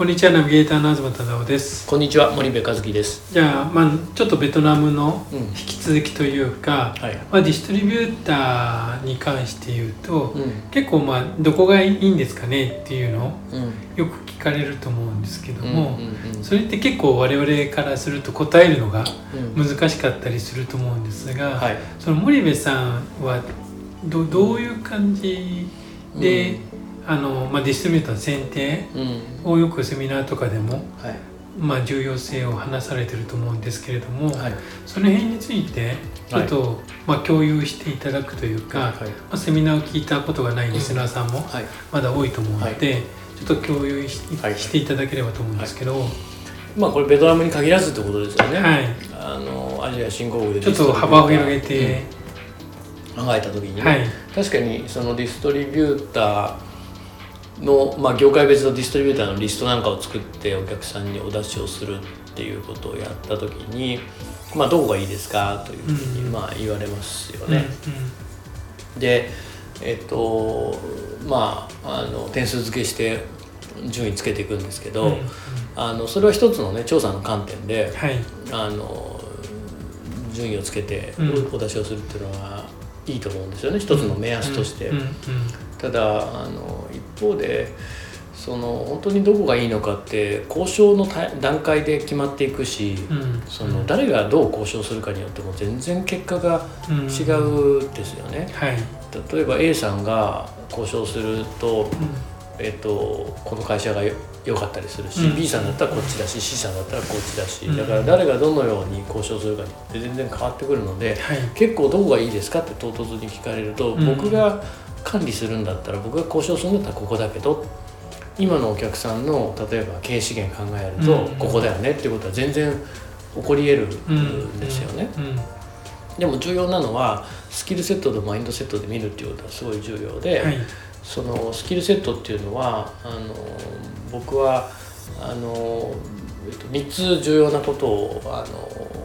こんにちはナビゲーターの東忠夫ですこんにちは森部和樹です。じゃあ、まあ、ちょっとベトナムのうん引き続きというか、はい。まあ、ディストリビューターに関して言うと、うん結構まあどこがいいんですかねっていうのをうん。よく聞かれると思うんですけどうんも、うんそれって結構我々からすると答えるのがうん難しかったりすると思うんですが、はい。その森部さんはどどういう感じで、あのまあ、ディストリビューターの選定うん。をよくセミナーとかでも、はい。まあ、重要性を話されてると思うんですけれども、はい。その辺についてちょっと、まあ、共有していただくというか、はい。まあ、セミナーを聞いたことがないリスナーさんもはい。まだ多いと思うので、ちょっと共有し,、はいしていただければと思うんですけど、はいまあこれベトナムに限らずってことですよね。あのアジア新興国でちょっと幅を広げて、うん考えた時にね、はい確かにそのディストリビューターのまあ業界別のディストリビューターのリストなんかを作ってお客さんにお出しをするっていうことをやった時に、まあどこがいいですかというふうにうん。まあ言われますようんね。でえっとまああの点数付けして順位つけていくんですけど、あのそれは一つのね調査の観点ではい。あの順位をつけてうん。お出しをするっていうのはいいと思うんですよね。一つの目安として。ただあの一方でその本当にどこがいいのかって交渉のた段階で決まっていくし、うん。うんその誰がどう交渉するかによっても全然結果がうん違うんですよね。はい、例えば A さんが交渉すると,、うえっとこの会社がよ良かったりするし、うん。B さんだったらこっちだし C さんだったらこっちだし、うん。だから誰がどのように交渉するかによって全然変わってくるのでんはい結構どこがいいですかって唐突に聞かれると、うん僕が管理するんだったら僕が交渉するんだったらここだけど今のお客さんの例えば経営資源考えるとうん。ここだよねっていうことは全然起こり得るんですよね。うん。でも重要なのはスキルセットとマインドセットで見るっていうことはすごい重要で、はい。そのスキルセットっていうのはあの僕はあの、えっと、3つ重要なことをあの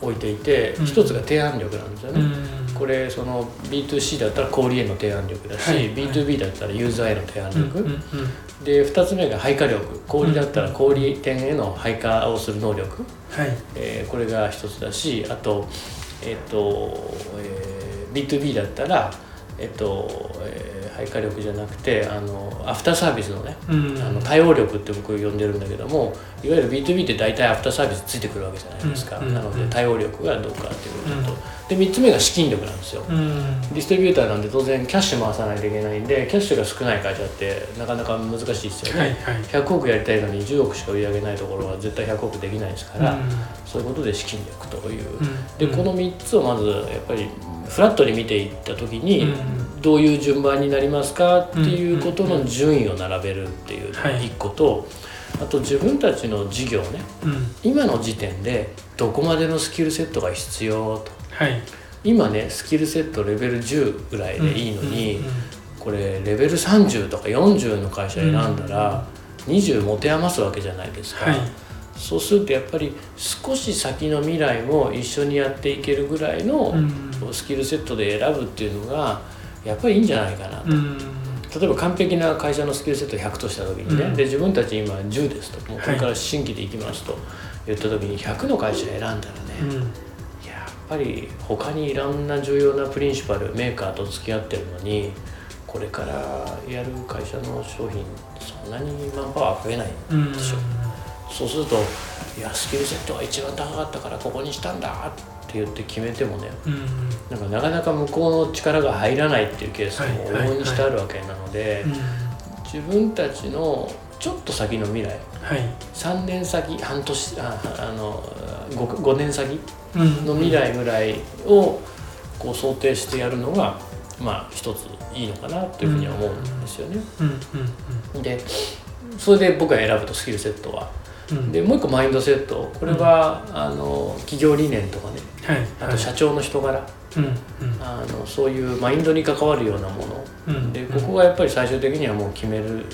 置いていて、うん。1つが提案力なんですよね。うん。これその B2C だったら小売への提案力だし、はい。B2B だったらユーザーへの提案力、うんで2つ目が配下力。小売だったら小売店への配下をする能力、はい。えーこれが一つだしあと,、えっとえー B2B だったら、えっとえー配下力じゃなくてあのアフターサービスのね、うん。あの対応力って僕呼んでるんだけどもいわゆる B2B って大体アフターサービスついてくるわけじゃないですか、なので対応力がどうかっていうことと、で3つ目が資金力なんですよ、うん。ディストリビューターなんで当然キャッシュ回さないといけないんでキャッシュが少ない会社ってなかなか難しいですよね、はいはい。100億やりたいのに10億しか売り上げないところは絶対100億できないですから、うん。そういうことで資金力という、うん。でこの3つをまずやっぱりフラットに見ていった時に、うん。どういう順番になりますかっていうことの順位を並べるっていうのがはい。1個と、あと自分たちの事業ね。うん。今の時点でどこまでのスキルセットが必要とはい。今ねスキルセットレベル10ぐらいでいいのに、これレベル30とか40の会社選んだら、20持て余すわけじゃないですか。はい。そうするとやっぱり少し先の未来も一緒にやっていけるぐらいのうん。スキルセットで選ぶっていうのがやっぱりいいんじゃないかなと、うん。例えば完璧な会社のスキルセット100とした時にね、うん。で自分たち今10ですともうこれから新規でいきますと言った時に100の会社選んだらね、ぱり他にいろんな重要なプリンシパルメーカーと付き合ってるのにこれからやる会社の商品そんなにマンパワー増えないうんでしょ。そうすると「いやスキルセットが一番高かったからここにしたんだ」って言って決めてもねうん。なんかなかなか向こうの力が入らないっていうケースも往々にしてあるわけなので、うん。自分たちのちょっと先の未来はい。3年先半年ああの 5, 5年先うん。の未来ぐらいをこう想定してやるのがまあ一ついいのかなというふうには思うんですよね。でそれで僕が選ぶとスキルセットは。うん。でもう一個マインドセット。これは、あの企業理念とかね。はい。あと社長の人柄、あのそういうマインドに関わるようなもの。うん。でここがやっぱり最終的にはもう決める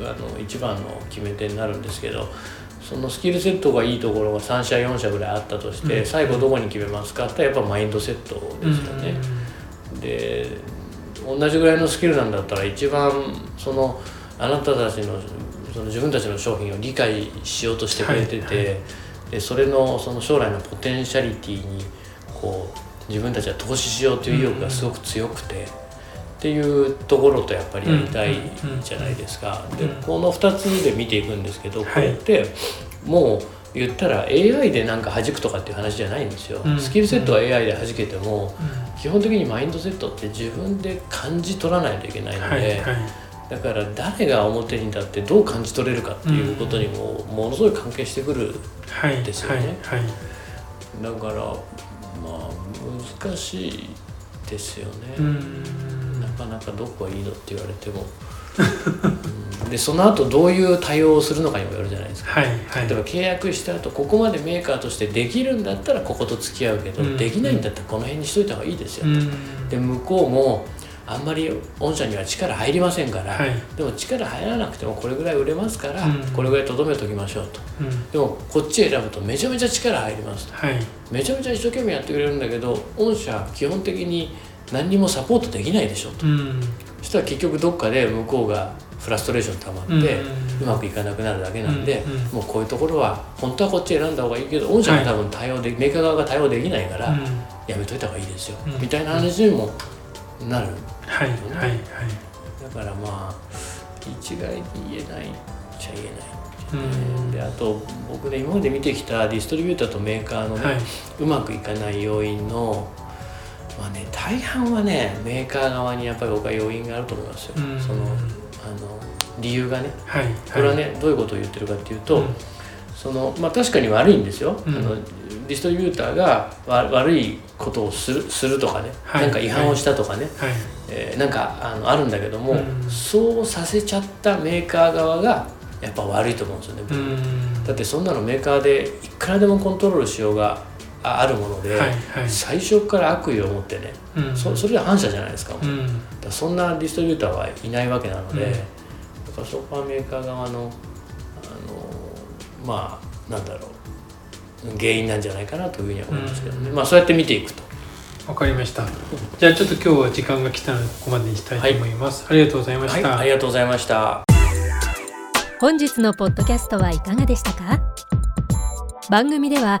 あの一番の決め手になるんですけどそのスキルセットがいいところが3社4社ぐらいあったとして、うん最後どこに決めますか？ってやっぱマインドセットですよね。で同じぐらいのスキルなんだったら一番そのあなたたちのその自分たちの商品を理解しようとしてくれてて、はいはでそれのその将来のポテンシャリティにこう自分たちは投資しようという意欲がすごく強くて。っていうところとやっぱりやりたいじゃないですか。でうんこの2つで見ていくんですけどこはい。れってもう言ったら AI でなんか弾くとかっていう話じゃないんですよ。うん。スキルセットは AI で弾けてもうん。基本的にマインドセットって自分で感じ取らないといけないので、だから誰が表に立ってどう感じ取れるかっていうことにもものすごい関係してくるはいですよね。だからまあ難しいですよね、かなかどこがいいのって言われても、うん。でその後どういう対応をするのかにもよるじゃないですか。はいはい。例えば契約した後ここまでメーカーとしてできるんだったらここと付き合うけど、うんできないんだったらこの辺にしといた方がいいですよ、うん。で向こうもあんまり御社には力入りませんから、はい。でも力入らなくてもこれぐらい売れますから、うん。これぐらいとどめときましょうと。うん。でもこっち選ぶとめちゃめちゃ力入りますと。はい。めちゃめちゃ一生懸命やってくれるんだけど御社基本的に何にもサポートできないでしょと。うん。そしたら結局どっかで向こうがフラストレーション溜まって、うまくいかなくなるだけなんで、もうこういうところは本当はこっち選んだ方がいいけど御社が多分対応で、メーカー側が対応できないから、うん。やめといた方がいいですよ、うん。みたいな話にもなるはいはいはい。だからまあ一概に言えないっちゃ言えない、うん。であと僕ね今まで見てきたディストリビューターとメーカーのね、はい。うまくいかない要因のまあね大半はねメーカー側にやっぱり僕は要因があると思いますよ、うん。そのあの理由がね。はいこれはね、どういうことを言ってるかっていうと、うん。そのまあ確かに悪いんですよ、うん。あのディストリビューターがわ悪いことをするするとかね、はい。なんか違反をしたとかね、はい。えーなんかあのあるんだけども、うん。そうさせちゃったメーカー側がやっぱ悪いと思うんですよね、うん。だってそんなのメーカーでいくらでもコントロールしようがああるもので、はいはい。最初から悪意を持ってね、うん。そそれは反社じゃないですか,、うん。らそんなディストリビューターはいないわけなので、うん。だからそこはメーカー側のあのまあなんだろう原因なんじゃないかなというふうには思いますけどね、うん。まあそうやって見ていくと。わかりました。じゃあちょっと今日は時間が来たのでここまでにしたいと思います、ありがとうございまはい、した、ありがとうございました。本日のポッドキャストはいかがでしたか？番組では